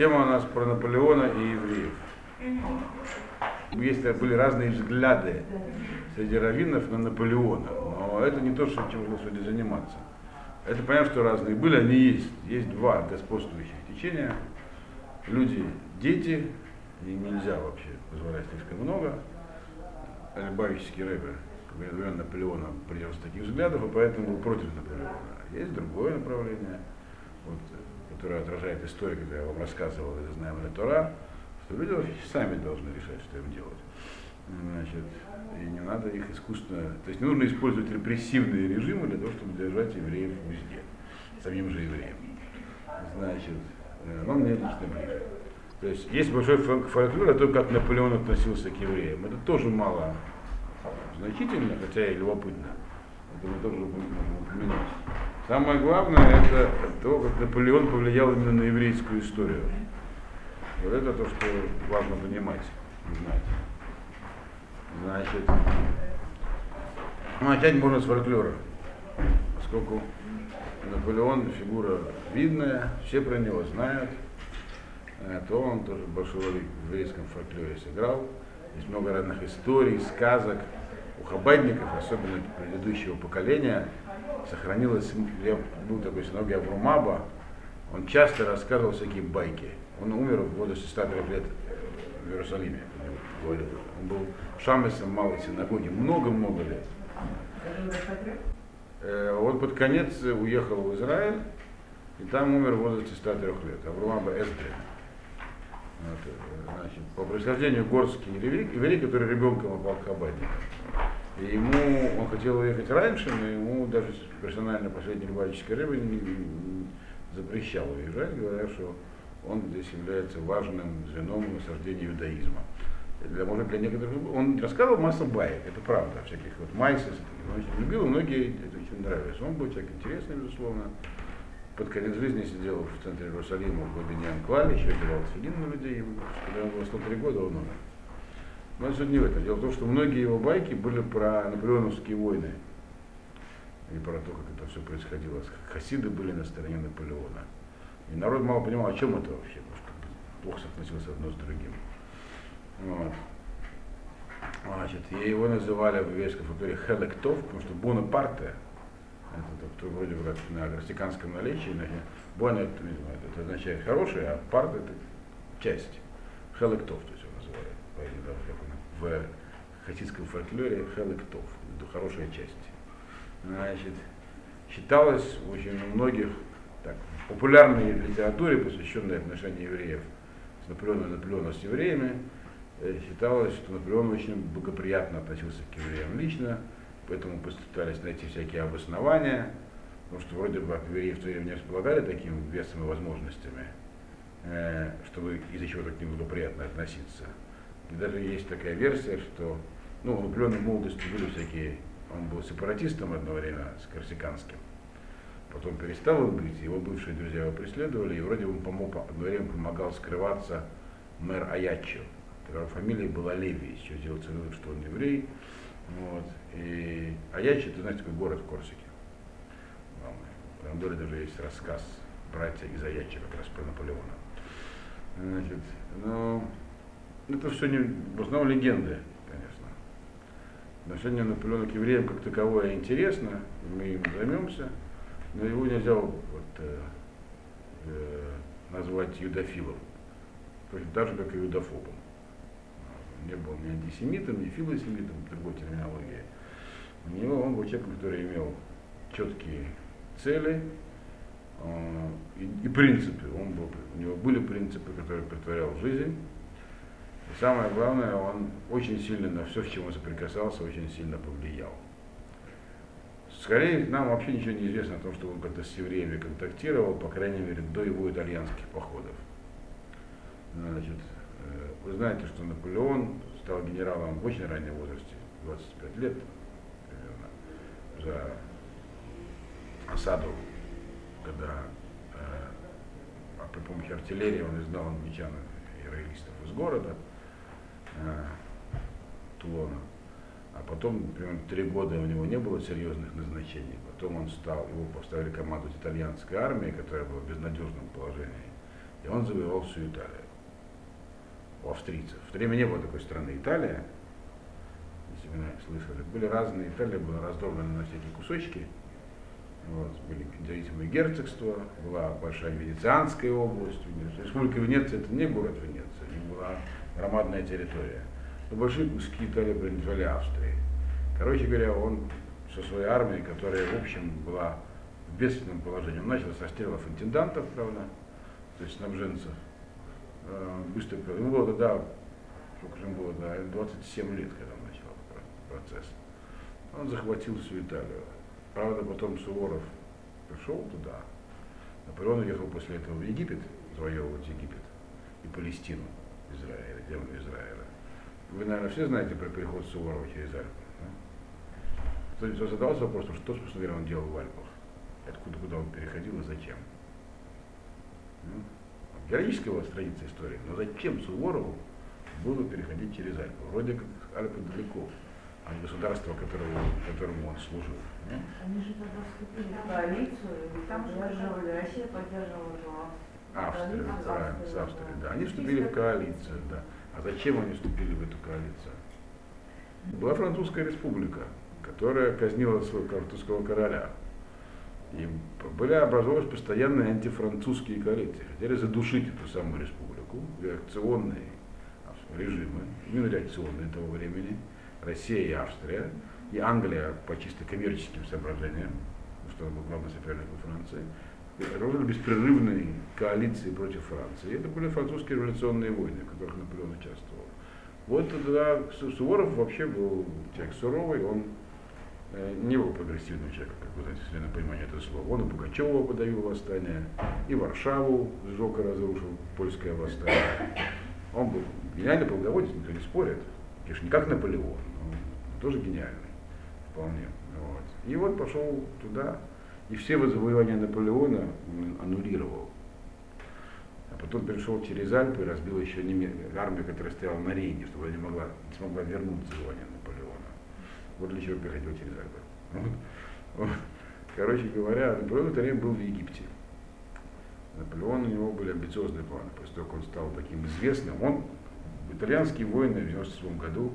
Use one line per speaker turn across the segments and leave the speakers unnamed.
Тема у нас про Наполеона и евреев. Есть были разные взгляды среди раввинов на Наполеона, но это не то, что чем нужно сегодня заниматься. Это понятно, что разные были, они есть. Есть два господствующих течения. Люди, дети, им нельзя вообще позволять слишком много. Любавический рэбер, времен Наполеона, придерживался таких взглядов, и поэтому был против Наполеона. Есть другое направление, вот, которое отражает историю, когда я вам рассказывал, знаем на Тора, что люди сами должны решать, что им делать. Значит, и не надо их искусственно, то есть не нужно использовать репрессивные режимы для того, чтобы держать евреев везде, самим же евреям. Значит, но мне лично ближе. То есть есть большой фольклор о том, как Наполеон относился к евреям. Это тоже мало значительно, хотя и любопытно. Это мы тоже можем упомянуть. Самое главное это то, как Наполеон повлиял именно на еврейскую историю. Вот это то, что важно понимать, знать. Значит, ну, начать можно с фольклора, поскольку Наполеон фигура видная, все про него знают, э, то он тоже большую роль в еврейском фольклоре сыграл. Есть много разных историй, сказок. У хабадников, особенно предыдущего поколения, сохранилось, я был такой синагоги Аврумаба, он часто рассказывал всякие байки. Он умер в возрасте 103 лет в Иерусалиме, говорил. Он был шамесом малой синагоги много-много лет. Э, он под конец уехал в Израиль, и там умер в возрасте 103 лет. Авруаба Эздре. Вот, э, значит, по происхождению горский еврей, который ребенком попал к Хабаднику. И ему, он хотел уехать раньше, но ему даже персонально последний рыбаческой рыбы не, не запрещал уезжать, говоря, что он здесь является важным звеном насаждения иудаизма. Для, может, для некоторых, он рассказывал массу баек, это правда, всяких вот майсис, он очень любил, многие это очень нравилось. Он был человек интересный, безусловно. Под конец жизни сидел в центре Иерусалима в глубине Анквали, еще делал филин на людей, когда ему было 103 года, он умер. Но суть не в этом. Дело в том, что многие его байки были про наполеоновские войны. И про то, как это все происходило. Хасиды были на стороне Наполеона. И народ мало понимал, о чем это вообще, потому что плохо соотносился одно с другим. Вот. Значит, и его называли в еврейской фольклоре Хелектов, потому что Бонапарте, это кто вроде как на графиканском наличии, Бона это, это означает хороший, а парт это часть. Хелектов, то есть его называли в хасидском фольклоре Хелектов, хорошая часть. Значит, считалось очень у многих так, популярной литературе, посвященной отношению евреев с Наполеоном и Наполеона с евреями, э, считалось, что Наполеон очень благоприятно относился к евреям лично, поэтому пытались найти всякие обоснования, потому что вроде бы евреи в то время не располагали таким весом и возможностями, э, чтобы из-за чего-то к ним благоприятно относиться. И даже есть такая версия, что ну, в молодости были всякие, он был сепаратистом одно время с корсиканским, Потом перестал он быть, его бывшие друзья его преследовали, и вроде он помог, одно время помогал скрываться мэр Аячо, которого фамилия была Леви, еще делается вывод, что он еврей. Вот. И Аячо, это знаете, такой город в Корсике. В Андоре даже есть рассказ братья из Аячи, как раз про Наполеона. Значит, ну, это все не, в основном легенды, конечно. Отношение Наполеона к евреям как таковое интересно, мы им займемся. Но его нельзя вот, э, э, назвать юдофилом, так же, как и юдофобом. Не был ни антисемитом, ни филосемитом, другой терминологии. У него он был человеком, который имел четкие цели э, и, и принципы. Он был, у него были принципы, которые притворял в жизнь. Самое главное, он очень сильно на все, с чем он соприкасался, очень сильно повлиял. Скорее, нам вообще ничего не известно о том, что он как-то с евреями контактировал, по крайней мере, до его итальянских походов. Значит, э, вы знаете, что Наполеон стал генералом в очень раннем возрасте, 25 лет примерно, за осаду, когда э, при помощи артиллерии он изгнал англичан и роялистов из города Тулона. А потом, примерно три года у него не было серьезных назначений. Потом он стал, его поставили командовать итальянской армией, которая была в безнадежном положении. И он завоевал всю Италию. У австрийцев. В то время не было такой страны Италия, если вы слышали. Были разные, Италия была раздроблена на всякие кусочки. Вот, были независимые герцогства, была большая Венецианская область. Республика Венеция это не город Венеция, не была громадная территория. Но большие куски Италии принадлежали Австрии. Короче говоря, он со своей армией, которая, в общем, была в бедственном положении, он начал со стрелов интендантов, правда, то есть снабженцев, э, быстро, ему было тогда, сколько же ему было, да, 27 лет, когда он начал процесс. Он захватил всю Италию. Правда, потом Суворов пришел туда. Наполеон уехал после этого в Египет, завоевывать Египет и Палестину, Израиля, землю Израиля. Вы, наверное, все знаете про переход Суворова через Альпы. Да? Кто задался вопросом, что, собственно говоря, он делал в Альпах? Откуда, куда он переходил и зачем? Ну, героическая была страница истории, но зачем Суворову было переходить через Альпы? Вроде как Альпы далеко, а не государство, которого, которому он служил.
Они же тогда вступили в коалицию, и там поддерживали, Россия поддерживала
Австрия, правильно, с Австрией, да. Они вступили в коалицию, да. А зачем они вступили в эту коалицию? Была французская республика, которая казнила своего французского короля. И были образовывались постоянные антифранцузские коалиции. Хотели задушить эту самую республику, реакционные режимы, именно реакционные того времени, Россия и Австрия, и Англия по чисто коммерческим соображениям, что она была главной соперником Франции, работали беспрерывные коалиции против Франции. Это были французские революционные войны, в которых Наполеон участвовал. Вот тогда Суворов вообще был человек суровый, он э, не был прогрессивным человеком, как вы знаете, если понимание этого слова. Он и Пугачева подавил восстание, и Варшаву сжег разрушил польское восстание. Он был гениальный полководец, никто не спорит. Конечно, не как Наполеон, но тоже гениальный вполне. Вот. И вот пошел туда, и все завоевания Наполеона он аннулировал. А потом перешел через Альпы и разбил еще армию, которая стояла на Рейне, чтобы она не, могла, не смогла вернуть завоевание Наполеона. Вот для чего переходил через Альпы. Вот. Вот. Короче говоря, Наполеон в это время был в Египте. Наполеон, у него были амбициозные планы. После того, как он стал таким известным, он, итальянские войны в 1997 году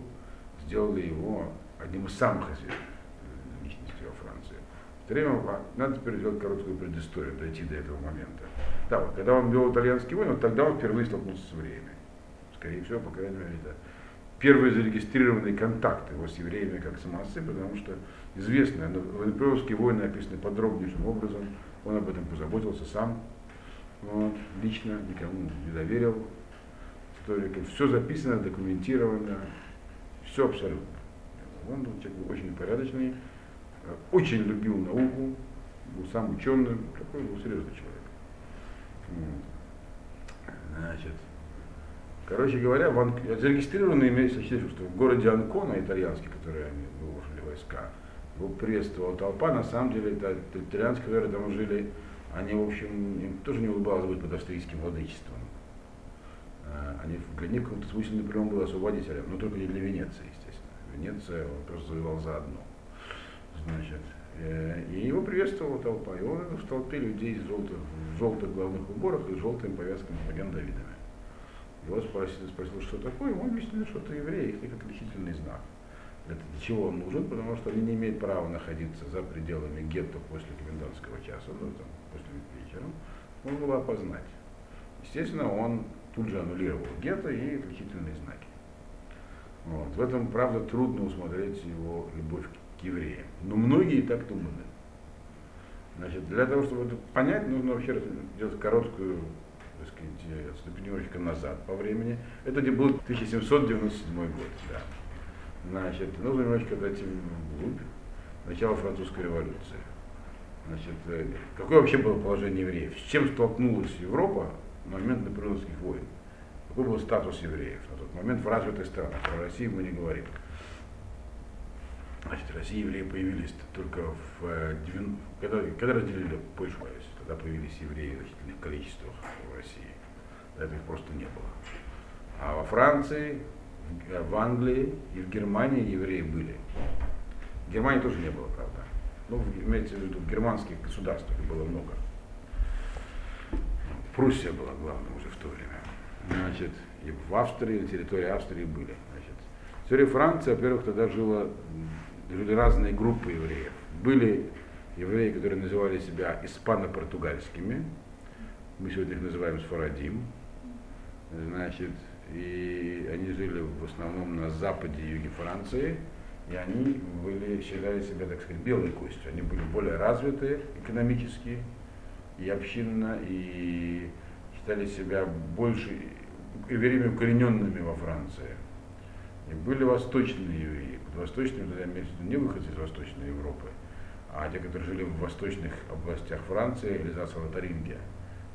сделали его одним из самых известных время надо теперь сделать короткую предысторию, дойти до этого момента. Да, вот, когда он вел итальянский войны, вот тогда он впервые столкнулся с евреями. Скорее всего, по крайней мере, это первые зарегистрированные контакты его с евреями как с массой, потому что известно, в Наполеоновские войны описаны подробнейшим образом, он об этом позаботился сам, вот, лично, никому не доверил историкам. Все записано, документировано, все абсолютно. Он был человек очень порядочный, очень любил науку, был сам ученый, такой был серьезный человек. Значит, короче говоря, в Ан... зарегистрировано имеется что в городе Анкона, итальянский, который они выложили войска, его приветствовала толпа, на самом деле это итальянцы, которые там жили, они, в общем, им тоже не улыбалось быть под австрийским владычеством. А, они для них каком-то смысле прием был освободителем, но только не для Венеции, естественно. Венеция он просто завоевал заодно значит, э, и его приветствовала толпа. И он в толпе людей в желтых, в желтых главных уборах и с желтыми повязками Маген Давидами. Его спросил, спросил, что такое, ему объяснили, что это евреи, их как отличительный знак. Это для чего он нужен? Потому что они не имеют права находиться за пределами гетто после комендантского часа, ну там, после вечера. Он было опознать. Естественно, он тут же аннулировал гетто и отличительные знаки. Вот. В этом, правда, трудно усмотреть его любовь к евреям. Но многие так думали. Значит, для того, чтобы это понять, нужно вообще сделать короткую, так сказать, отступить немножечко назад по времени. Это где был 1797 год, да. Значит, нужно немножечко дойти вглубь. Начало французской революции. Значит, э, какое вообще было положение евреев? С чем столкнулась Европа в момент наполеоновских войн? Какой был статус евреев на тот момент в развитых странах? Про Россию мы не говорим. Значит, Россия и евреи появились только в, э, когда, когда разделили Польшу, тогда появились евреи в значительных количествах в России. До этого их просто не было. А во Франции, в Англии и в Германии евреи были. В Германии тоже не было, правда. Ну, имеется в виду в германских государствах было много. Пруссия была главным уже в то время. Значит, и в Австрии, на территории Австрии были. Значит, в территории Франции, во-первых, тогда жили разные группы евреев. Были евреи, которые называли себя испано-португальскими. Мы сегодня их называем Сфарадим. Значит, и они жили в основном на западе и юге Франции, и они были, считали себя, так сказать, белой костью. Они были более развиты экономически и общинно, и считали себя больше евреями укорененными во Франции. И были восточные евреи. Под восточными тогда имеется не выходцы из Восточной Европы, а те, которые жили в восточных областях Франции, или за Лотарингия,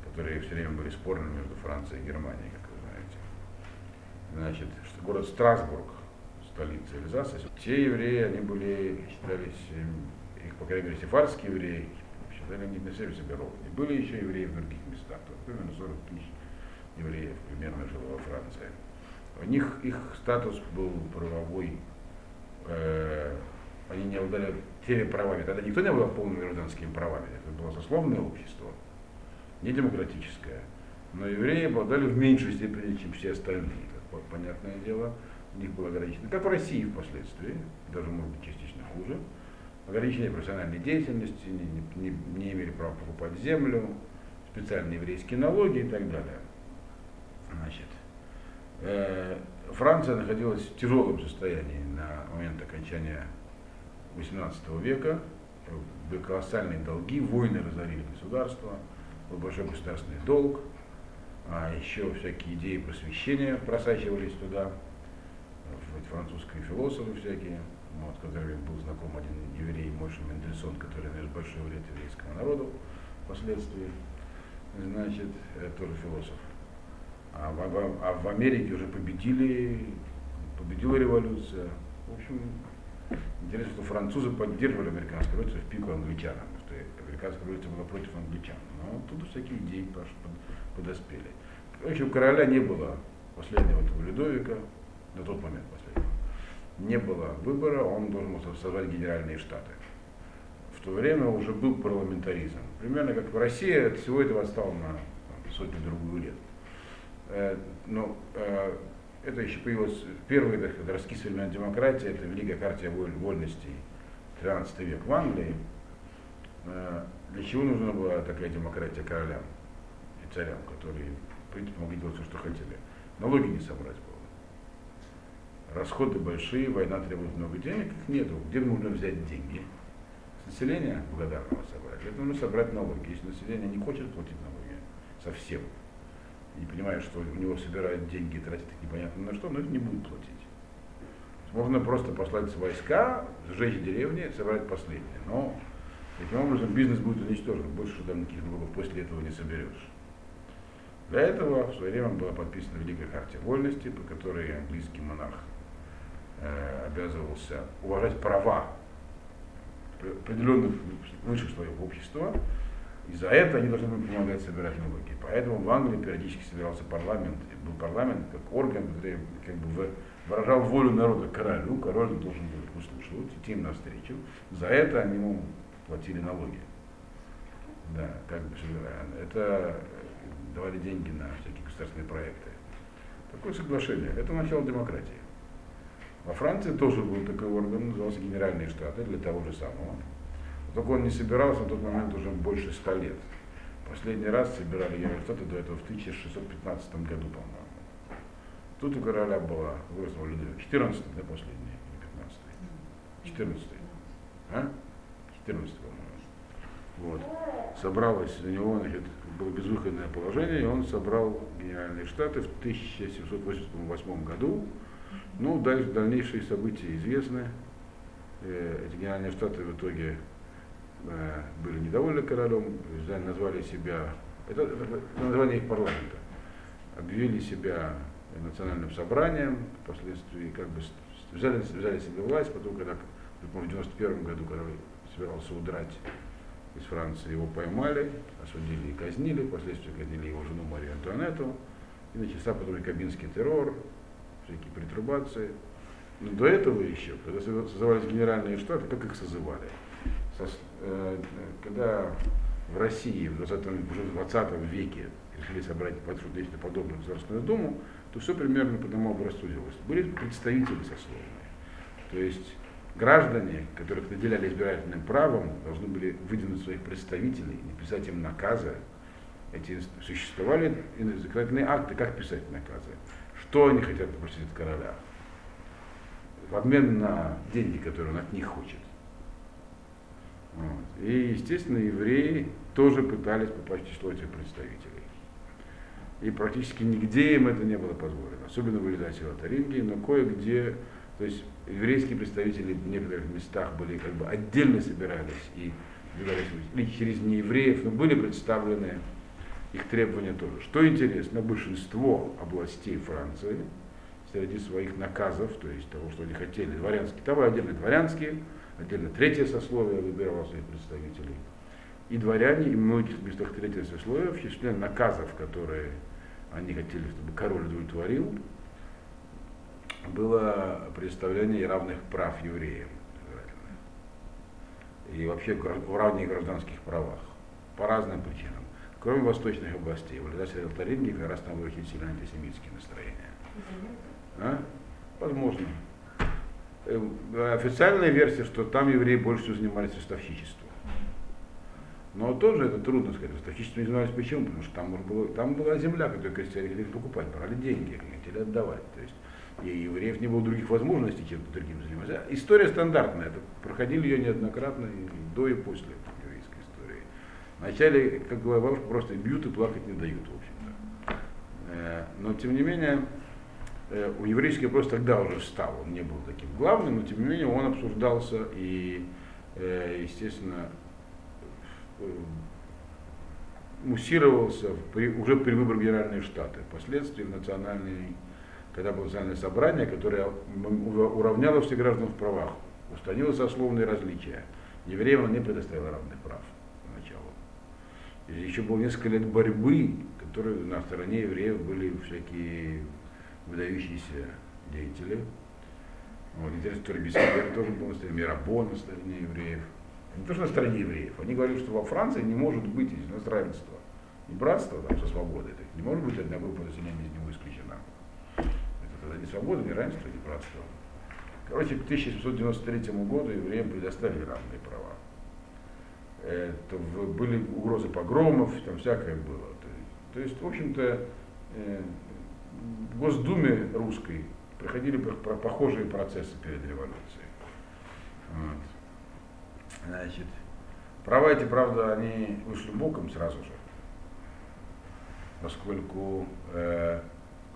которые все время были спорными между Францией и Германией, как вы знаете. Значит, город Страсбург, столица Эльзаса, те евреи, они были, считались, эм, их, по крайней мере, сефарские евреи, считали они на себе себя ровными. Были еще евреи в других местах, то примерно 40 тысяч евреев примерно жило во Франции. У них их статус был правовой, э, они не обладали теми правами. Тогда никто не обладал полными гражданскими правами. Это было сословное общество, не демократическое. Но евреи обладали в меньшей степени, чем все остальные. Как понятное дело, у них было ограничено. Как в России впоследствии, даже может быть частично хуже. Ограничение профессиональной деятельности, не, не, не имели права покупать землю, специальные еврейские налоги и так далее. Значит, Франция находилась в тяжелом состоянии на момент окончания XVIII века. Были колоссальные долги, войны разорили государство, был большой государственный долг, а еще всякие идеи просвещения просачивались туда, французские философы всякие, вот, с которыми был знаком один еврей Мойша Мендельсон, который нанес большой вред еврейскому народу впоследствии. Значит, тоже философ. А в, а в Америке уже победили, победила революция. В общем, интересно, что французы поддерживали американскую революцию в пику англичанам, что американская революция была против англичан. Но тут всякие идеи подоспели. В общем, короля не было последнего этого Людовика, на тот момент последнего. Не было выбора, он должен был создать генеральные штаты. В то время уже был парламентаризм. Примерно как в России, от всего этого отстал на сотню-другую лет. Э, но э, это еще появилось, первые так современной демократии, это Великая Хартия вольностей 13 век в Англии. Э, для чего нужна была такая демократия королям и царям, которые, в принципе, могли делать все, что хотели? Налоги не собрать было. Расходы большие, война требует много денег, их нету. Где нужно взять деньги? С населения благодарного собрать. Это нужно собрать налоги. Если население не хочет платить налоги совсем, и понимает, что у него собирают деньги и тратят их непонятно на что, но это не будет платить. Можно просто послать войска, сжечь деревни, собрать последнее. Но таким образом бизнес будет уничтожен. Больше там никаких налогов после этого не соберешь. Для этого в свое время была подписана Великая Хартия Вольности, по которой английский монарх э, обязывался уважать права определенных высших слоев общества и за это они должны были помогать собирать налоги. Поэтому в Англии периодически собирался парламент, и был парламент как орган, который как бы выражал волю народа королю, король должен был выслушивать, идти им навстречу. За это они ему платили налоги. Да, как бы. Это давали деньги на всякие государственные проекты. Такое соглашение. Это начало демократии. Во Франции тоже был такой орган, назывался Генеральные Штаты, для того же самого. Только он не собирался на тот момент уже больше ста лет. Последний раз собирали Евростаты до этого в 1615 году, по-моему. Тут у короля была, вызвал Людовик, 14 да, последний, или 15 14 а? 14 по-моему. Вот. Собралось у него, значит, было безвыходное положение, и он собрал Генеральные Штаты в 1788 году. Ну, дальше дальнейшие события известны. Э, эти Генеральные Штаты в итоге были недовольны королем, назвали себя, это название их парламента, объявили себя национальным собранием, впоследствии как бы взяли, взяли себе власть, потом, когда в 91 году король собирался удрать из Франции, его поймали, осудили и казнили, впоследствии казнили его жену Марию Антуанетту, и начался потом и кабинский террор, всякие притрубации. Но до этого еще, когда создавались генеральные штаты, как их созывали? Э, когда в России в 20, уже в 20 веке решили собрать нечто подобное Государственную Думу, то все примерно по одному образцу делалось. Были представители сословные. То есть граждане, которых наделяли избирательным правом, должны были выдвинуть своих представителей, написать им наказы. Эти существовали законодательные акты, как писать наказы. Что они хотят попросить от короля? В обмен на деньги, которые он от них хочет. Вот. И, естественно, евреи тоже пытались попасть в число этих представителей. И практически нигде им это не было позволено, особенно в Лотарингии, но кое-где, то есть еврейские представители в некоторых местах были как бы отдельно собирались и или через неевреев, но были представлены их требования тоже. Что интересно, большинство областей Франции среди своих наказов, то есть того, что они хотели, дворянские, там отдельно дворянские, отдельно третье сословие выбирало своих представителей. И дворяне, и многих местах третьего сословия в числе наказов, которые они хотели, чтобы король удовлетворил, было представление равных прав евреям и вообще в равных гражданских правах по разным причинам. Кроме восточных областей, в Лидасе Таринге как раз там очень сильно антисемитские настроения. А? Возможно. Э, официальная версия, что там евреи больше всего занимались ростовщичеством. Но тоже это трудно сказать. Ростовщичеством занимались почему? Потому что там, было, там была земля, которую крестьяне хотели покупать, брали деньги, хотели отдавать. То есть и евреев не было других возможностей чем-то другим заниматься. История стандартная, это проходили ее неоднократно и до и после еврейской истории. Вначале, как говорю, бабушка, просто бьют и плакать не дают, в общем-то. Э, но, тем не менее, э, у еврейский вопрос тогда уже встал, он не был таким главным, но, тем не менее, он обсуждался и, э, естественно, муссировался при, уже при выборе Генеральные Штаты, впоследствии в национальный когда было национальное собрание, которое уравняло всех граждан в правах, устранило сословные различия. Евреям не предоставило равных прав поначалу. Еще было несколько лет борьбы, которые на стороне евреев были всякие выдающиеся деятели. Вот, интересно, что Робеспьер тоже был на стороне, Мирабо на стороне евреев. Не то, что на стороне евреев. Они говорили, что во Франции не может быть равенства. Не братство там, со свободой. Так, не может быть одна группа населения из него исключена тогда ни свободы, ни равенства, ни братства. Короче, к 1793 году евреям предоставили равные права. Это были угрозы погромов, там всякое было. То есть, то есть в общем-то, э, в Госдуме русской проходили похожие процессы перед революцией. Вот. Значит, права эти, правда, они вышли боком сразу же, поскольку э,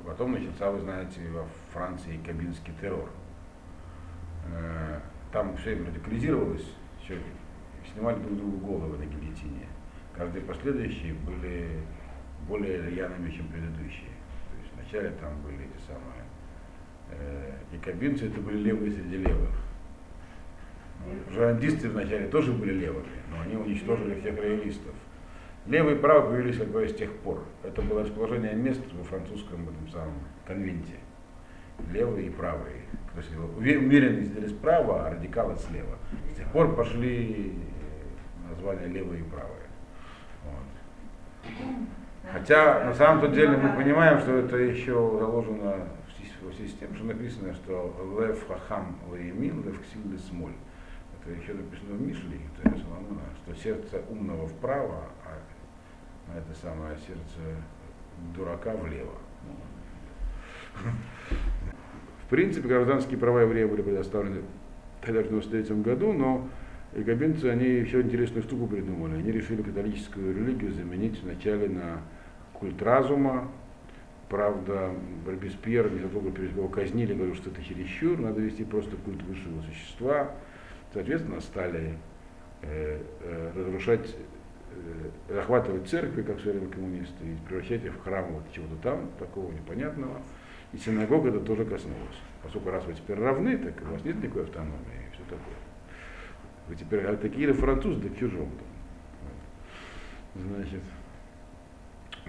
Потом начался, вы знаете, во Франции кабинский террор. Э, там все радикализировалось, все, снимали друг другу головы на гильотине. Каждые последующие были более рьяными, чем предыдущие. Вначале там были эти самые э, якобинцы, это были левые среди левых. Журналисты вначале тоже были левыми, но они уничтожили всех роялистов. Левый и правый появились, как говорится, с тех пор. Это было расположение мест во французском этом самом конвенте. Левые и правые. То есть умеренные сидели справа, а радикалы слева. С тех пор пошли э, названия левые и правые. Вот. Хотя на самом деле мы понимаем, что это еще заложено в системе, что написано, что лев хахам лаемин, лев ксиль смоль. Это еще написано в Мишле, что сердце умного вправо, а это самое сердце дурака влево. В принципе, гражданские права евреев были предоставлены тогда в 93 году, но якобинцы, они еще интересную штуку придумали. Они решили католическую религию заменить вначале на культ разума. Правда, Робеспьер незадолго перед его казнили, говорил, что это чересчур, надо вести просто культ высшего существа. Соответственно, стали э, э, разрушать Э, захватывать церкви, как все время коммунисты, и превращать их в храмы вот чего-то там, такого непонятного. И синагога это тоже коснулось. Поскольку раз вы теперь равны, так у вас нет никакой автономии и все такое. Вы теперь а такие или французы, да чужом. Значит,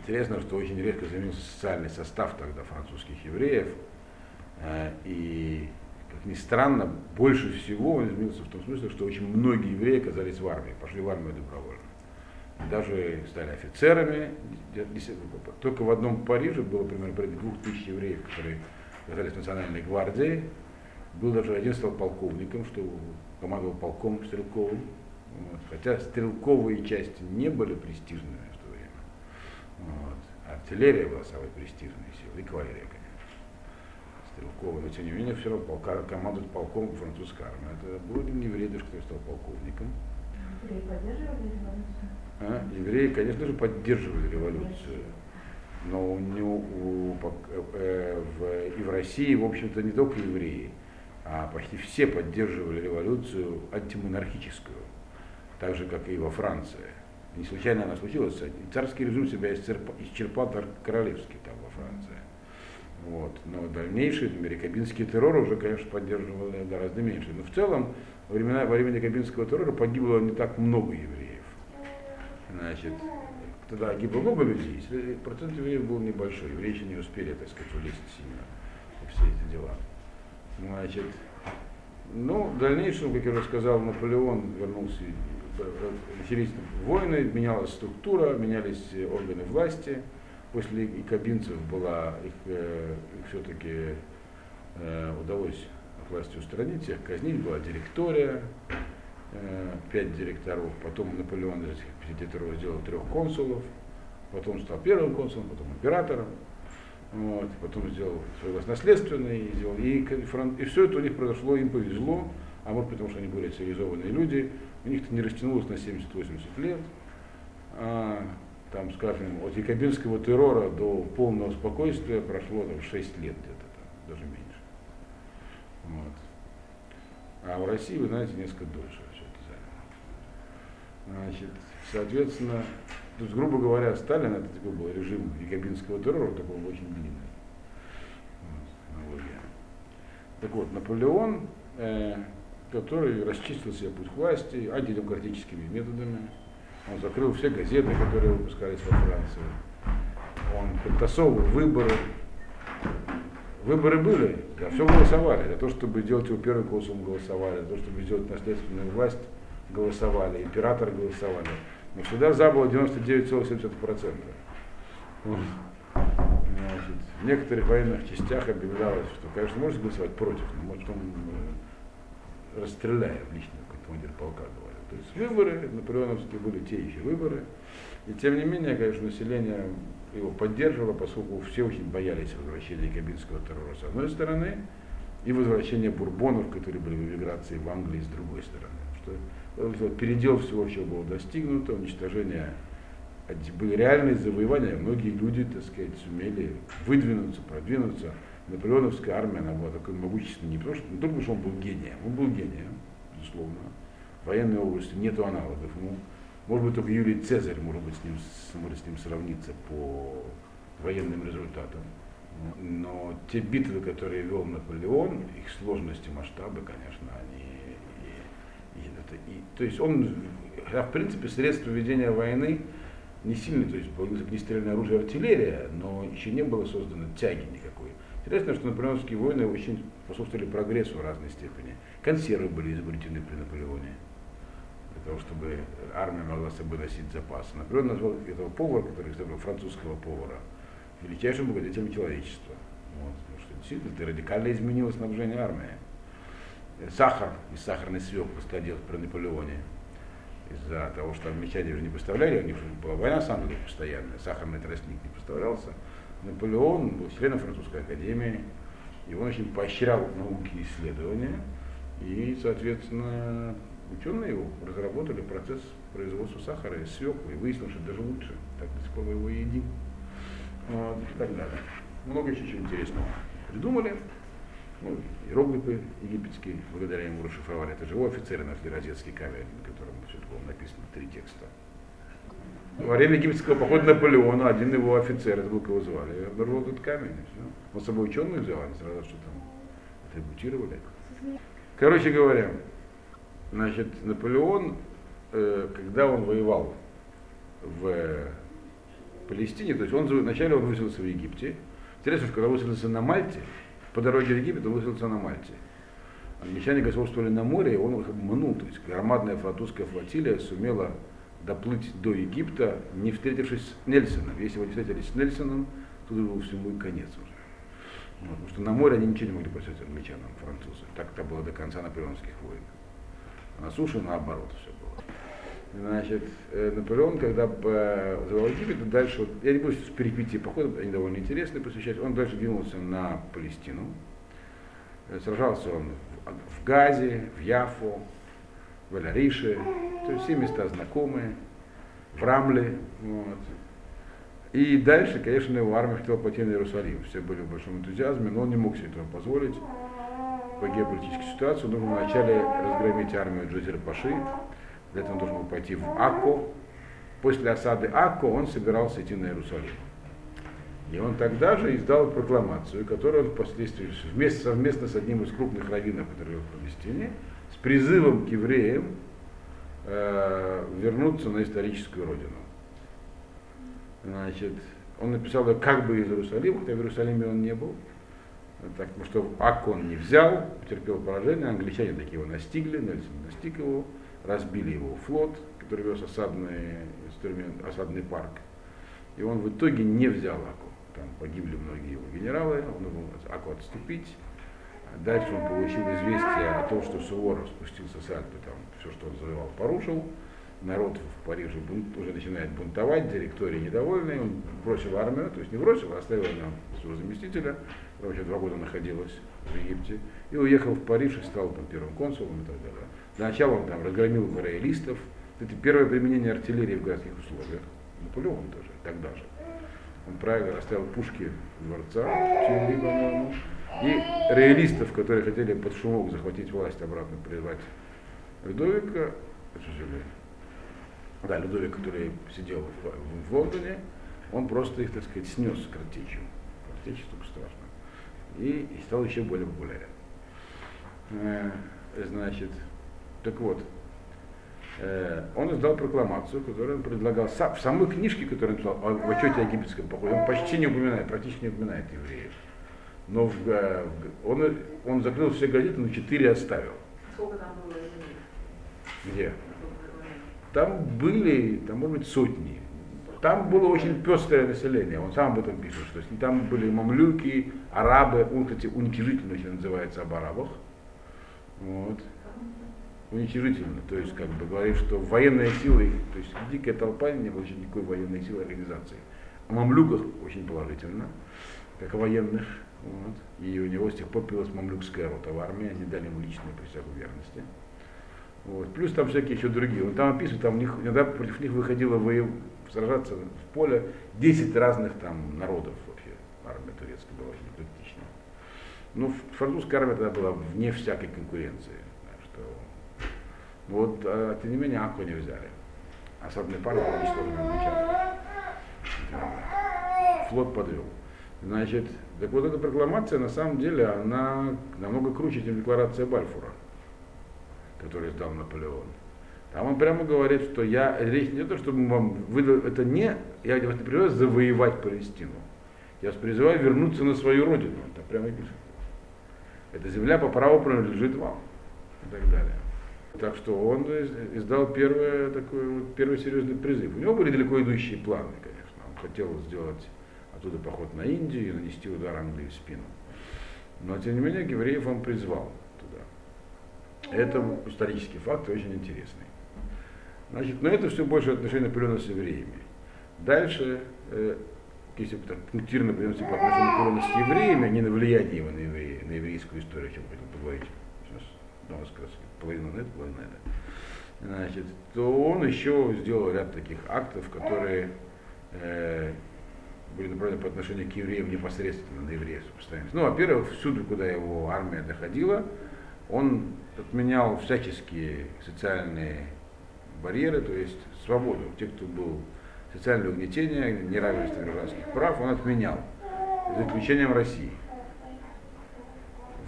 интересно, что очень резко изменился социальный состав тогда французских евреев. Э, и, как ни странно, больше всего он изменился в том смысле, что очень многие евреи оказались в армии, пошли в армию добровольно. даже стали офицерами. Только в одном Париже было примерно порядка двух тысяч евреев, которые оказались в национальной гвардии. Был даже один стал полковником, что командовал полком стрелковым. Хотя стрелковые части не были престижными. Вот. Артиллерия была самой престижной силой, и кавалерия, конечно. Стрелковая, но тем не менее все равно полка, командовать полком французской армии. Это был еврей, даже который стал полковником.
Евреи поддерживали революцию?
А? Евреи, конечно же, поддерживали революцию. Но у него, у, э, в, и в России, в общем-то, не только евреи, а почти все поддерживали революцию антимонархическую, так же, как и во Франции. Не случайно она случилась. Царский режим себя исчерпал королевский там во Франции. Вот. Но дальнейший американский террор уже, конечно, поддерживали гораздо меньше. Но в целом, во, времена, во время якобинского террора погибло не так много евреев. Значит, тогда гибло много людей, процент евреев был небольшой. Евреи еще не успели, так сказать, влезть сильно в все эти дела. Значит, ну, в дальнейшем, как я уже сказал, Наполеон вернулся, начались войны, менялась структура, менялись органы власти. После якобинцев была, их, э, их все-таки э, удалось власти устранить, всех казнить, была директория, э, пять директоров, потом Наполеон из этих директоров сделал трех консулов, потом стал первым консулом, потом императором. Вот, потом сделал свой наследственный, и, сделал, и, и все это у них произошло, им повезло, а может потому, что они были цивилизованные люди, у них это не растянулось на 70-80 лет. А, там, скажем, от якобинского террора до полного спокойствия прошло там, 6 лет где-то, даже меньше. Вот. А в России, вы знаете, несколько дольше все это заняло. Значит, соответственно, то есть, грубо говоря, Сталин это такой был режим якобинского террора, такой очень длинный. Вот, так вот, Наполеон, э, который расчистил себе путь власти антидемократическими методами, он закрыл все газеты, которые выпускались во Франции, он подтасовывал выборы. Выборы были, за все голосовали, за то, чтобы сделать его первым консулом голосовали, за то, чтобы сделать наследственную власть голосовали, император голосовали. Но всегда за было 99,70%. Значит, в некоторых военных частях объявлялось, что, конечно, можете голосовать против, но может он э, расстреляем лично, как командир полка говорил. То есть выборы наполеоновские были те еще выборы. И тем не менее, конечно, население его поддерживало, поскольку все очень боялись возвращения кабинского террора с одной стороны, и возвращения бурбонов, которые были в эмиграции в Англии с другой стороны. Что передел всего, чего было достигнуто, уничтожение, были реальные завоевания, многие люди, так сказать, сумели выдвинуться, продвинуться. Наполеоновская армия, она была такой могущественной, не потому что, не только потому, что он был гением, он был гением, безусловно. В военной области нет аналогов. Ну, может быть, только Юлий Цезарь может быть с ним, может с ним сравниться по военным результатам. Но те битвы, которые вел Наполеон, их сложности, масштабы, конечно, они это, и, то есть он, в принципе, средства ведения войны не сильно, то есть появилось огнестрельное оружие, артиллерия, но еще не было создано тяги никакой. Интересно, что наполеоновские войны очень способствовали прогрессу в разной степени. Консервы были изобретены при Наполеоне, для того, чтобы армия могла с собой носить запасы. Наполеон назвал этого повара, который изобрел французского повара, величайшим благодетелем человечества. Вот, потому что действительно это радикально изменило снабжение армии сахар из сахарной свеклы делать при Наполеоне. Из-за того, что англичане уже не поставляли, у них была война с Англией постоянная, сахарный тростник не поставлялся. Наполеон был членом французской академии, и он очень поощрял науки и исследования, и, соответственно, ученые его разработали процесс производства сахара из свеклы, и выяснилось, что даже лучше, так до сих пор мы его едим. Вот, и так далее. Много еще чего интересного придумали. Ну, иероглифы египетские, благодаря ему расшифровали. Это же его офицеры нашли розетский камень, на котором все было написано три текста. Во время египетского похода Наполеона один его офицер, это был кого звали, обнаружил этот камень. Все. Он с собой ученых взял, они сразу что там атрибутировали. Короче говоря, значит, Наполеон, э, когда он воевал в Палестине, то есть он вначале он выселился в Египте. Интересно, что когда выселился на Мальте, по дороге в Египет он высадился на Мальте. Англичане господствовали на море, и он их обманул. То есть громадная французская флотилия сумела доплыть до Египта, не встретившись с Нельсоном. Если бы не встретились с Нельсоном, то был всему и конец уже. Вот, потому что на море они ничего не могли поставить англичанам, французы. Так это было до конца наполеонских войн. А на суше наоборот все было. Значит, э, Наполеон, когда э, завоевал Египет, дальше, вот, я не буду сейчас перипетии похода, они довольно интересные посвящать, он дальше двинулся на Палестину. Сражался он в Газе, в Яфу, в Алярише, то есть все места знакомые, в Рамле. Вот. И дальше, конечно, его армия хотела пойти на Иерусалим. Все были в большом энтузиазме, но он не мог себе этого позволить. По геополитической ситуации нужно вначале разгромить армию Джозера Паши. Для этого он должен был пойти в Акко. После осады Акко он собирался идти на Иерусалим. И он тогда же издал прокламацию, которую он впоследствии вместе, совместно с одним из крупных раввинов, который жил в Палестине, с призывом к евреям вернуться на историческую родину. Значит, он написал как бы из Иерусалима, хотя в Иерусалиме он не был. Так, потому что Ак он не взял, потерпел поражение, англичане такие его настигли, Нельсон настиг его, разбили его флот, который вез осадный инструмент, осадный парк. И он в итоге не взял Аку. Там погибли многие его генералы, он думал Аку отступить. Дальше он получил известие о том, что Суворов спустился с Альпы, там все, что он завоевал, порушил. Народ в Париже бунт, уже начинает бунтовать, директория недовольны, он бросил армию, то есть не бросил, а оставил нам своего заместителя, вообще два года находилась в Египте, и уехал в Париж и стал там первым консулом и так далее. Сначала он там разгромил роялистов, это первое применение артиллерии в городских условиях, Наполеон тоже, тогда же. Он правильно оставил пушки дворца, по-моему, и реалистов, которые хотели под шумок захватить власть, обратно призвать Людовика, да, Людовик, который сидел в, в, Лондоне, он просто их, так сказать, снес картечью. Картечь только страшно. И, и стал еще более популярен. Э, значит, так вот, э, он издал прокламацию, которую он предлагал сам, в самой книжке, которую он написал, в отчете о египетском походе, он почти не упоминает, практически не упоминает евреев но в, э, он, он закрыл все газеты, но четыре оставил.
Сколько там было?
Где? Там были, там, может быть, сотни. Там было очень пестрое население, он сам об этом пишет, что там были мамлюки, арабы, он, кстати, уничижительно называется об арабах. Вот. Уничижительно, то есть, как бы говорит, что военные силы, то есть дикая толпа не было никакой военной силы организации. О мамлюках очень положительно, как о военных вот. И у него с тех пор появилась мамлюкская рота в армии, они дали ему личную присягу верности. Вот. Плюс там всякие еще другие. Он там описывает, там них, иногда против них выходило воев, сражаться в поле 10 разных там народов вообще. Армия турецкая была очень экзотичная. Ну, французская армия тогда была вне всякой конкуренции. Что, вот, а, тем не менее, Аку не взяли. Осадный парк был уничтожен англичанами. Флот подвел. Значит, так вот эта прокламация, на самом деле, она намного круче, чем декларация Бальфура, которую издал Наполеон. Там он прямо говорит, что я, речь не о том, чтобы вам выдал, это не, я вас не призываю завоевать Палестину. Я вас призываю вернуться на свою родину. Это прямо пишет. Эта земля по праву принадлежит вам. И так далее. Так что он издал первый, такой, вот, первый серьезный призыв. У него были далеко идущие планы, конечно. Он хотел сделать оттуда поход на Индию и нанести удар Англии в спину. Но тем не менее евреев он призвал туда. Это исторический факт очень интересный. Значит, но это все больше отношение Наполеона с евреями. Дальше, э, если так пунктирно придемся по отношению Наполеона с евреями, а не на влияние его на, евреи, на еврейскую историю, о чем хотел поговорить. Сейчас, ну, сказать, половина на это, половина на это. Значит, то он еще сделал ряд таких актов, которые э, были направлены по отношению к евреям непосредственно на евреев постоянно. Ну, во-первых, всюду, куда его армия доходила, он отменял всяческие социальные барьеры, то есть свободу. Те, кто был социальное угнетение, неравенство гражданских прав, он отменял, за исключением России.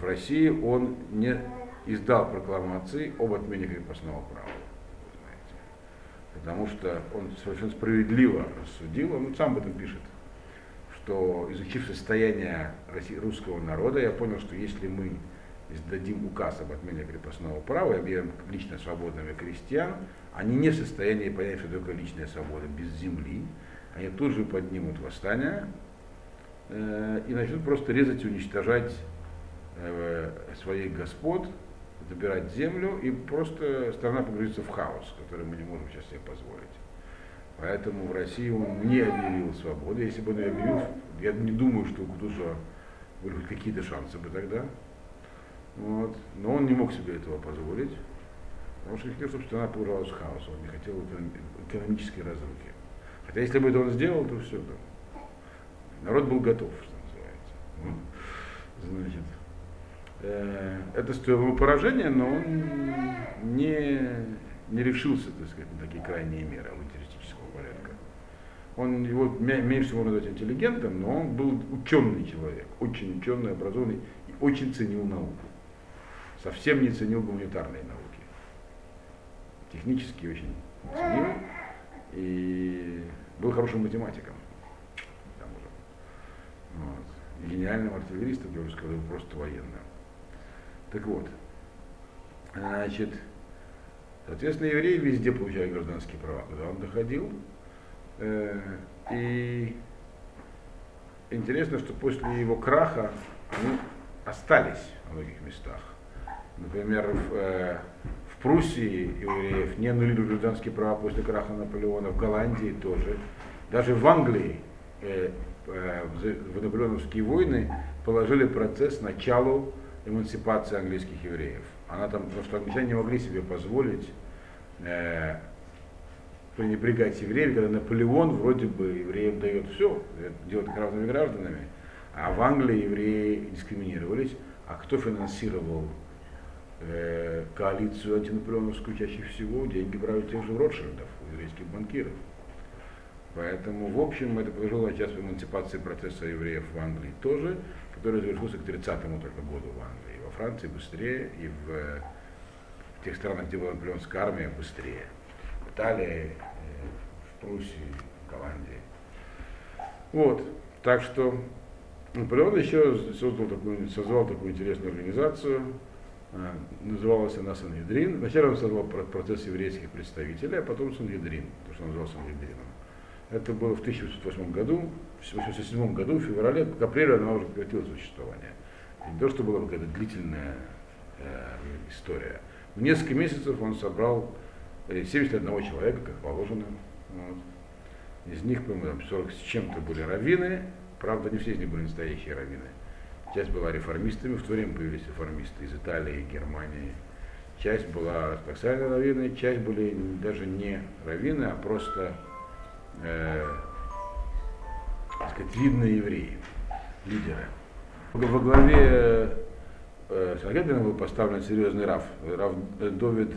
В России он не издал прокламации об отмене крепостного права. Потому что он совершенно справедливо рассудил, он сам об этом пишет, что изучив состояние русского народа, я понял, что если мы издадим указ об отмене крепостного права и объявим лично свободными крестьян, они не в состоянии понять, что такое личная свобода без земли. Они тут же поднимут восстание э, и начнут просто резать и уничтожать э, своих господ, забирать землю, и просто страна погрузится в хаос, который мы не можем сейчас себе позволить. Поэтому в России он не объявил свободу. Если бы он ее объявил, я не думаю, что у Кутузова были хоть какие-то шансы бы тогда. Вот. Но он не мог себе этого позволить, потому что хотел, чтобы страна погружалась в хаос, он не хотел экономической разрухи. Хотя если бы это он сделал, то все, да. народ был готов, что называется. Значит, э, это стоило ему поражения, но он не, не решился, так сказать, на такие крайние меры. Он его меньше всего назвать интеллигентом, но он был ученый человек, очень ученый, образованный и очень ценил науку совсем не ценил гуманитарные науки. Технически очень ценил и был хорошим математиком. Там уже. Вот. гениальным артиллеристом, я уже сказал, просто военным. Так вот, значит, соответственно, евреи везде получали гражданские права, куда он доходил. Э, и интересно, что после его краха они остались в многих местах. Например, в, э, в Пруссии евреев не аннулировали гражданские права после краха Наполеона, в Голландии тоже. Даже в Англии э, э, в наполеоновские войны положили процесс началу эмансипации английских евреев. Она там, потому что англичане не могли себе позволить э, пренебрегать евреями, когда Наполеон вроде бы евреям дает все, делает их равными гражданами, а в Англии евреи дискриминировались. А кто финансировал э, коалицию антинаполеоновскую чаще всего деньги брали тех же Ротшильдов, еврейских банкиров. Поэтому, в общем, это положило начало эмансипации процесса евреев в Англии тоже, который завершился к 30-му только году в Англии. Во Франции быстрее и в, в тех странах, где была наполеонская армия, быстрее. В Пруссии, Голландии. Вот. Так что Наполеон еще создал такую, создал такую интересную организацию, а, называлась она Сангедрин. Вначале он создал процесс еврейских представителей, а потом Сангедрин, то, что он назывался Сангедрином. Это было в 1808 году, в 1807 году, в феврале, к апрелю она уже прекратила существование. И не то, что была какая-то длительная э, история. В несколько месяцев он собрал 71 э, человека, как положено. Вот. Из них, по-моему, 40 с чем-то были раввины, правда, не все из них были настоящие раввины. Часть была реформистами, в то время появились реформисты из Италии Германии. Часть была ортодоксальной раввины, часть были даже не раввины, а просто э, так сказать, видные евреи, лидеры. Во главе э, Сангедрина был поставлен серьезный Раф, Раф Довид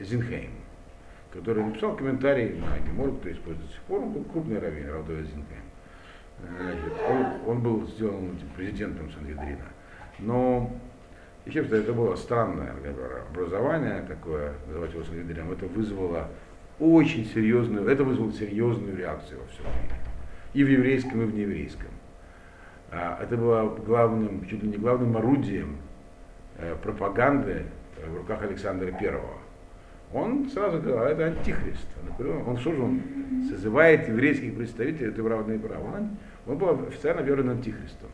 Зинхейм, который написал комментарий на Гемор, который используется до сих пор. Он был крупный раввин, Зинхейм. Значит, он, он был сделан президентом Сангедрина. Но еще это было странное образование такое, называть его Сангедрином, это вызвало очень серьезную, это вызвало серьезную реакцию во всем мире. И в еврейском, и в нееврейском. А, это было главным, чуть ли не главным орудием э, пропаганды в руках Александра Первого. Он сразу говорил, а это антихрист. Он что же он созывает еврейских представителей, это равные права. Он он был официально объявлен антихристом.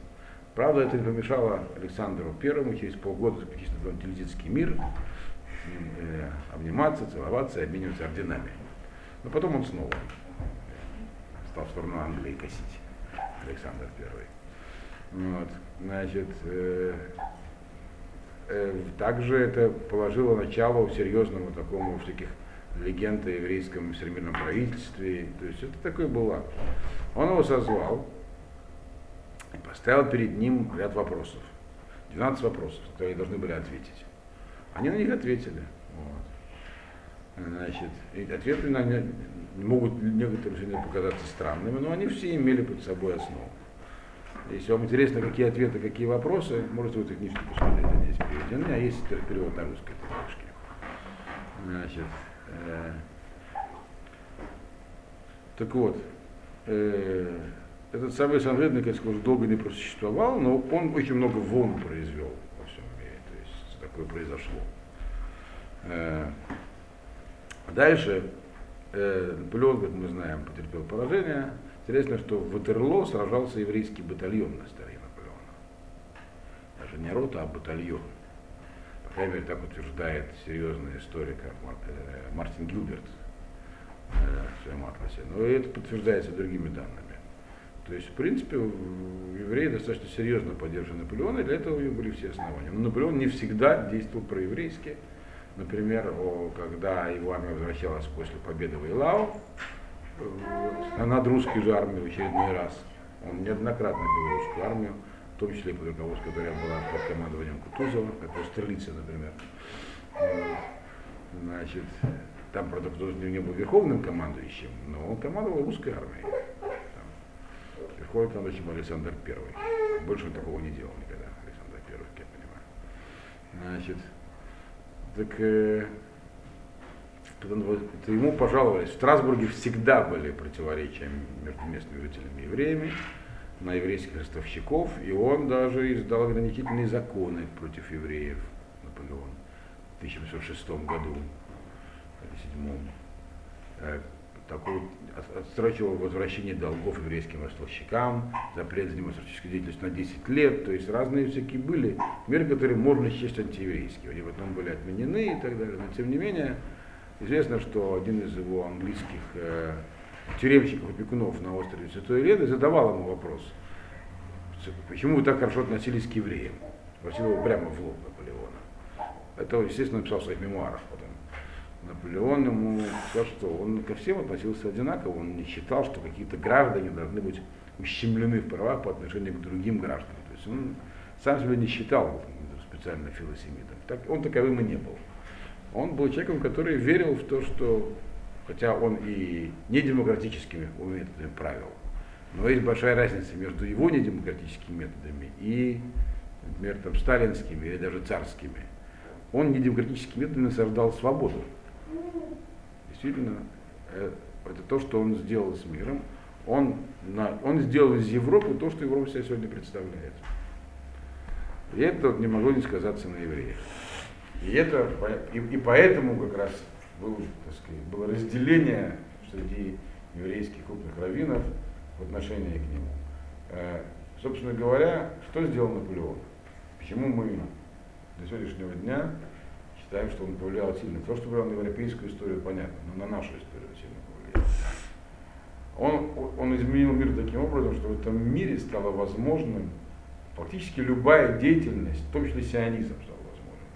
Правда, это не помешало Александру Первому через полгода заключить антилитический мир, э, обниматься, целоваться и обмениваться орденами. Но потом он снова стал в сторону Англии косить. Александр Первый. Вот. Значит, э, э, также это положило начало серьезному такому всяких легенд о еврейском всемирном правительстве. То есть это такой был акт. Он его созвал, и поставил перед ним ряд вопросов. 12 вопросов, которые должны были ответить. Они на них ответили. Вот. Значит, и ответы на них могут некоторые сегодня показаться странными, но они все имели под собой основу. Если вам интересно, какие ответы, какие вопросы, можете в этой книжке посмотреть, здесь переведены, а есть перевод на русской книжке. Значит, э, так вот, э, этот самый Санхедрин, конечно, уже долго не просуществовал, но он очень много волн произвел во всем мире. То есть такое произошло. Э, дальше э, Наполеон, как мы знаем, потерпел поражение. Интересно, что в Ватерло сражался еврейский батальон на. Даже не рота, а батальон. По крайней мере, так утверждает серьезный историк Мартин Гилберт в своем атласе. Но это подтверждается другими данными. То есть, в принципе, евреи достаточно серьезно поддерживали Наполеона, и для этого у них были все основания. Но Наполеон не всегда действовал проеврейски. Например, когда его армия возвращалась после победы в Илау, э, над русской же армией в очередной раз, он неоднократно бил русскую армию, в том числе под руководством, которая была под командованием Кутузова, как в Австралице, например. Значит, там, правда, Кутузов не был верховным командующим, но он командовал русской армией. Верховный командующий Александр Первый. Больше он такого не делал никогда, Александр Первый, как я понимаю. Значит, так э, ему пожаловались. В Страсбурге всегда были противоречия между местными жителями и евреями на еврейских ростовщиков, и он даже издал ограничительные законы против евреев, Наполеон, в 1806 году, или 2007 такой отстрочивал возвращение долгов еврейским ростовщикам, запрет заниматься артистической деятельностью на 10 лет, то есть разные всякие были меры, которые можно счесть антиеврейскими, они потом были отменены и так далее, но тем не менее известно, что один из его английских э, тюремщиков опекунов на острове Святой Елены задавал ему вопрос, почему вы так хорошо относились к евреям, спросил его прямо в лоб Наполеона. Это, естественно, написал в своих мемуарах потом. Наполеон ему сказал, что он ко всем относился одинаково, он не считал, что какие-то граждане должны быть ущемлены в правах по отношению к другим гражданам. То есть он сам себя не считал специально филосемитом. Так, он таковым и не был. Он был человеком, который верил в то, что, хотя он и не демократическими методами правил, но есть большая разница между его недемократическими методами и, например, там, сталинскими или даже царскими. Он недемократическими методами создал свободу. Действительно, э, это то, что он сделал с миром. Он, на, он сделал из Европы то, что Европа себя сегодня представляет. И это не могло не сказаться на евреях. И, это, и, и поэтому как раз был, так сказать, было разделение среди еврейских крупных раввинов в отношении к нему. Э, собственно говоря, что сделал Наполеон? Почему мы до сегодняшнего дня считаем, что он повлиял сильно. То, что повлиял на европейскую историю, понятно, но на нашу историю сильно повлиял. Он, он изменил мир таким образом, что в этом мире стало возможным практически любая деятельность, в том числе сионизм стал возможным.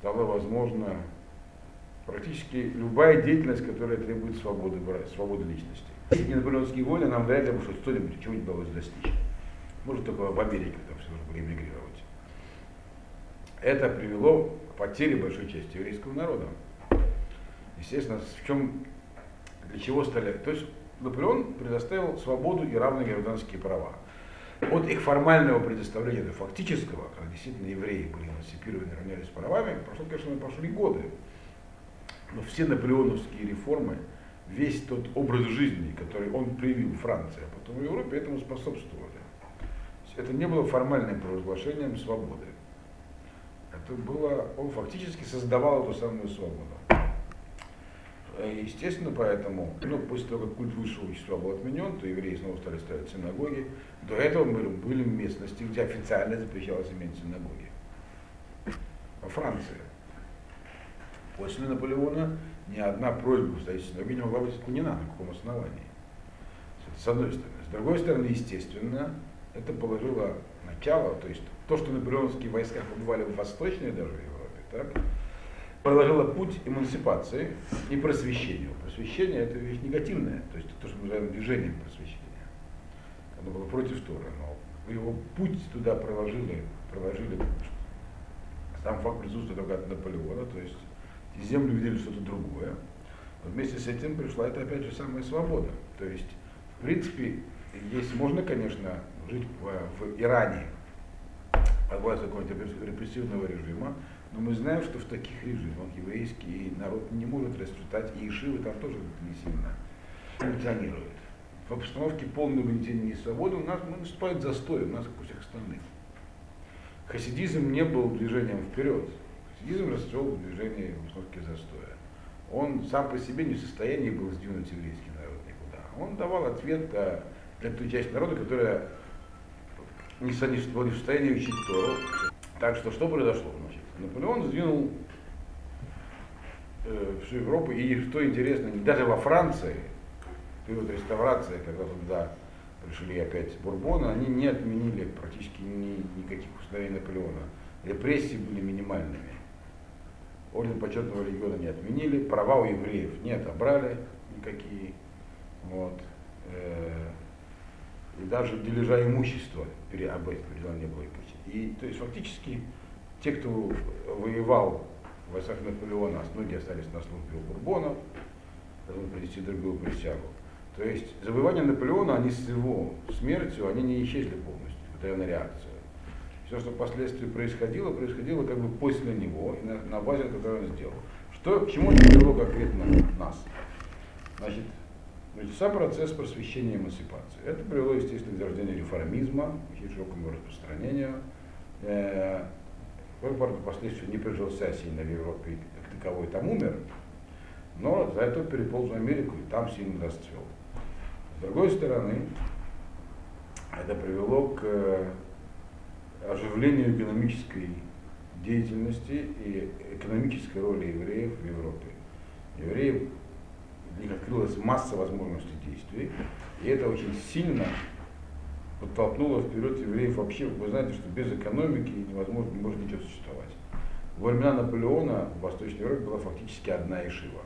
Стало возможно практически любая деятельность, которая требует свободы, свободы личности. Не наполеонские войны, нам вряд ли бы что-нибудь, чего-нибудь удалось достичь. Может только в Америке там все нужно было эмигрировать. Это привело потери большой части еврейского народа. Естественно, в чем, для чего стали... То есть Наполеон предоставил свободу и равные гражданские права. От их формального предоставления до фактического, когда действительно евреи были эмансипированы, равнялись правами, прошло, конечно, прошли годы. Но все наполеоновские реформы, весь тот образ жизни, который он привил в Франции, а потом в Европе, этому способствовали. Это не было формальным провозглашением свободы это было, он фактически создавал эту самую свободу. Естественно, поэтому, ну, после того, как культ высшего естества был отменен, то евреи снова стали ставить синагоги. До этого были, были местности, где официально запрещалось иметь синагоги. Во Франции. После Наполеона ни одна просьба устроить синагоги не могла быть отменена, на каком основании. С одной стороны. С другой стороны, естественно, это положило начало, то есть то, что наполеоновские войска побывали в Восточной даже Европе, так, проложило путь эмансипации и просвещению. Просвещение это вещь негативная, то есть то, что мы называем движением просвещения. Оно было против Тора, но его путь туда проложили, проложили сам факт присутствия только от Наполеона, то есть землю видели что-то другое. Но вместе с этим пришла это опять же самая свобода. То есть, в принципе, есть, можно, конечно, жить в, в Иране, от власти какого-нибудь репрессивного режима, но мы знаем, что в таких режимах еврейский народ не может расцветать, и Ишивы там тоже не сильно функционируют. В обстановке полного угнетения и свободы у нас мы наступает застой, у нас, как у всех остальных. Хасидизм не был движением вперед. В движении в установке застоя. Он сам по себе не в состоянии был сдвинуть еврейский народ никуда. Он давал ответ для той части народа, которая не, была не в состоянии учить Тору. Так что что произошло? Значит, Наполеон сдвинул э, всю Европу, и что интересно, даже во Франции, период реставрации, когда туда пришли опять Бурбоны, они не отменили практически ни, никаких установлений Наполеона. Репрессии были минимальными. Орден почетного легиона не отменили, права у евреев не отобрали никакие. Вот. Э, и даже дележа имущества об этом не было И то есть фактически те, кто воевал в войсках Наполеона, многие остались на службе у Бурбона, должны принести другую присягу. То есть завоевания Наполеона, они с его смертью, они не исчезли полностью, это на реакцию. Все, что впоследствии происходило, происходило как бы после него, на, на базе, которую он сделал. Что, к чему это привело конкретно нас? Значит, значит, сам процесс просвещения эмансипации. Это привело, естественно, к зарождению реформизма, к широкому распространению. Э, впоследствии не прижился сильно в Европе, как таковой там умер, но за это переполз в Америку и там сильно расцвел. С другой стороны, это привело к оживлению экономической деятельности и экономической роли евреев в Европе. Евреев них открылась масса возможностей действий, и это очень сильно подтолкнуло вперед евреев вообще. Вы знаете, что без экономики невозможно, не может ничего существовать. Во времена Наполеона в Восточной Европе была фактически одна Ишива.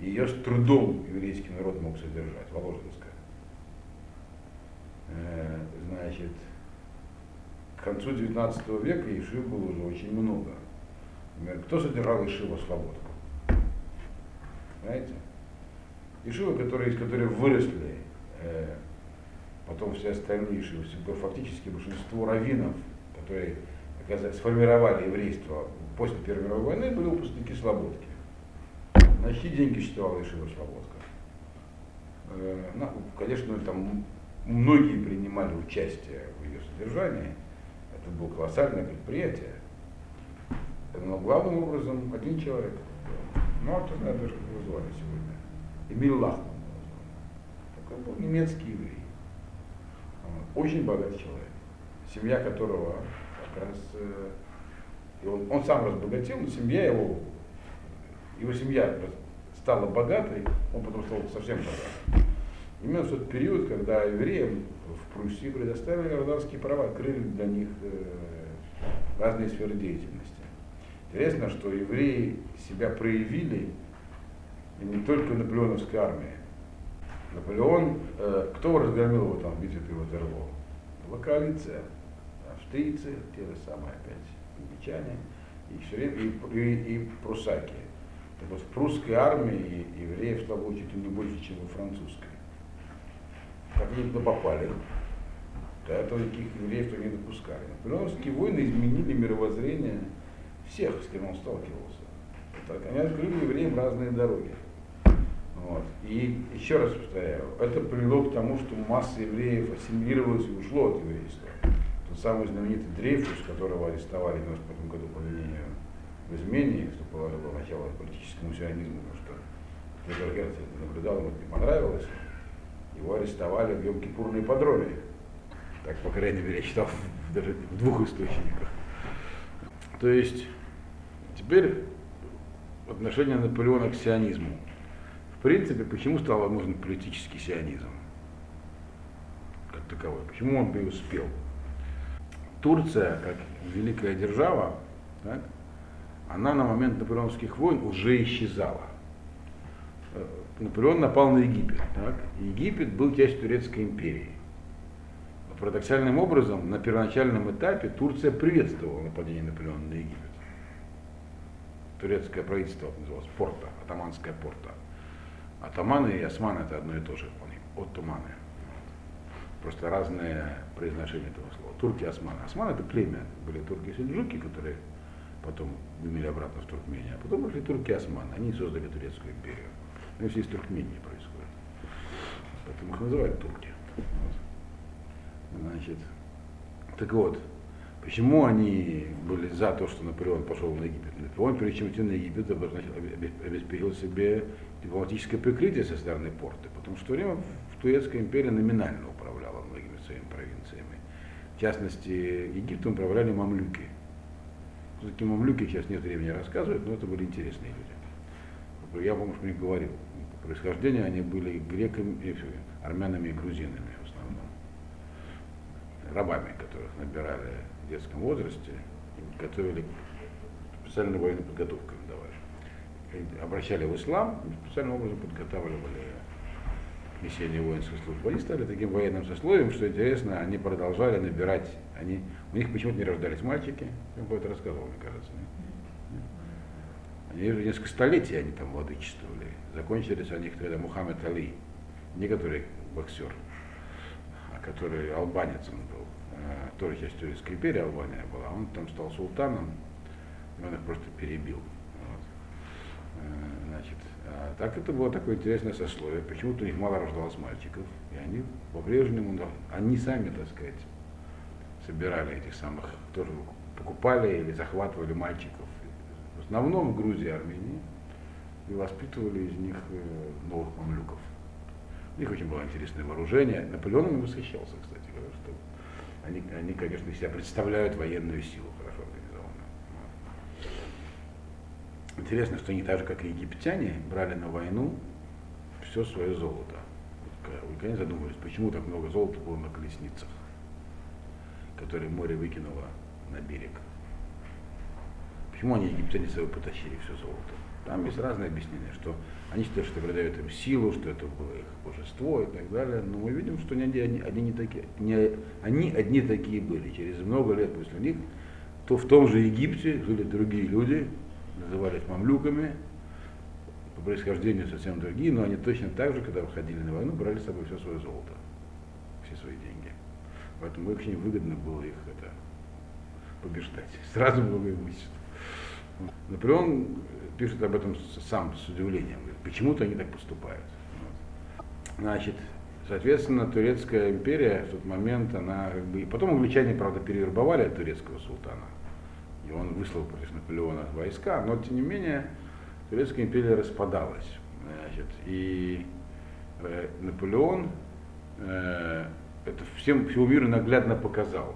Ее с трудом еврейский народ мог содержать, Воложенская. Э, значит, к концу 19 века Ишив было уже очень много. Например, кто содержал Ишива Слободку? Знаете? Ишивы, которые, из которых выросли э, потом все остальные Ишивы, фактически большинство раввинов, которые сформировали еврейство после Первой мировой войны, были выпускники Слободки. На чьи деньги существовала Ишива Слободка? Э, ну, конечно, там многие принимали участие в ее содержании. Это было колоссальное предприятие. Но главным образом один человек. Ну, а кто знает, как его звали сегодня. Эмиль Лахман. Такой был немецкий еврей. Очень богатый человек. Семья которого как раз э, и он, он сам разбогател, но семья его, его семья стала богатой, он потом стал совсем богатым. Именно в тот период, когда евреям в Пруссии предоставили гражданские права, открыли для них э, разные сферы деятельности. Интересно, что евреи себя проявили не только в наполеоновской армии. Наполеон, э, кто разгромил его там в битве при Ватерлоо? Была коалиция. Австрийцы, те же самые опять англичане, и все время и, и, прусаки. Так вот, в прусской армии евреев стало чуть ли не больше, чем во французской как они туда попали. До этого таких евреев не допускали. Наполеоновские войны изменили мировоззрение всех, с кем он сталкивался. Так, они открыли евреям разные дороги. Вот. И еще раз повторяю, это привело к тому, что масса евреев ассимилировалась и ушло от еврейства. Тот самый знаменитый Дрейфус, которого арестовали в 1995 году по обвинению в измене, что положило начало политическому сионизму, потому что Федор Герцель наблюдал, ему это не понравилось. Его арестовали в Йом-Кипурной подроме. Так, по крайней мере, я читал даже в двух источниках. То есть, теперь отношение Наполеона к сионизму. В принципе, почему стал возможен политический сионизм? Как таковой. Почему он преуспел? Турция, как великая держава, так, она на момент наполеоновских войн уже исчезала. Наполеон напал на Египет. Так? Египет был частью Турецкой империи. Парадоксальным образом, на первоначальном этапе Турция приветствовала нападение Наполеона на Египет. Турецкое правительство называлось Порта, атаманская Порта. Атаманы и османы это одно и то же, оттуманы. Просто разное произношение этого слова. Турки и османы. Османы это племя, были турки и сельджуки, которые потом вымели обратно в Туркмению, а потом пришли турки и османы. Они создали Турецкую империю. Ну, все из Туркмении происходит. Поэтому их называют турки. Вот. Значит, так вот, Почему они были за то, что Наполеон пошел на Египет? Наполеон, прежде чем идти на Египет, обеспечил себе дипломатическое прикрытие со стороны порты, потому что время в Турецкая империя номинально управляла многими своими провинциями. В частности, Египтом управляли мамлюки. Такие мамлюки, сейчас нет времени рассказывать, но это были интересные люди. Я, помню, что не говорил. По происхождению они были греками, э, армянами и грузинами в основном. Рабами, которых набирали в детском возрасте, и готовили специальную военную подготовку им давали. Обращали в ислам, специальным образом подготавливали несение воинской службы. Они стали таким военным сословием, что интересно, они продолжали набирать, они, у них почему-то не рождались мальчики, я бы это рассказывал, мне кажется. Нет? Они уже несколько столетий они там владычествовали. Закончились они когда Мухаммед Али, не который боксер, а который албанец он был, а, тоже часть Турецкой империи Албания была, он там стал султаном, и он их просто перебил. Вот. Э, значит, а так это было такое интересное сословие. Почему-то у них мало рождалось мальчиков, и они по-прежнему, они сами, так сказать, собирали этих самых, тоже покупали или захватывали мальчиков. Основном в Грузии и Армении, и воспитывали из них э, новых мамлюков. У них очень было интересное вооружение. Наполеон им восхищался, кстати говоря, что они, они, конечно, себя представляют военную силу хорошо организованную. Интересно, что они так же, как и египтяне, брали на войну все свое золото. Вы когда задумывались, почему так много золота было на колесницах, которые море выкинуло на берег? Почему они египтяне с собой потащили все золото? Там есть разные объяснения, что они считают, что придает им силу, что это было их божество и так далее. Но мы видим, что они, они, они, не такие, не, они одни такие были. Через много лет после них то в том же Египте жили другие люди, назывались мамлюками, по происхождению совсем другие, но они точно так же, когда выходили на войну, брали с собой все свое золото, все свои деньги. Поэтому очень выгодно было их это побеждать. Сразу было имущество. Наполеон пишет об этом сам с удивлением. Почему-то они так поступают. Значит, соответственно, Турецкая империя в тот момент, она как бы... Потом англичане, правда, перевербовали турецкого султана. И он выслал против Наполеона войска, но тем не менее Турецкая империя распадалась. Значит, и э, Наполеон э, это всем, всему миру наглядно показал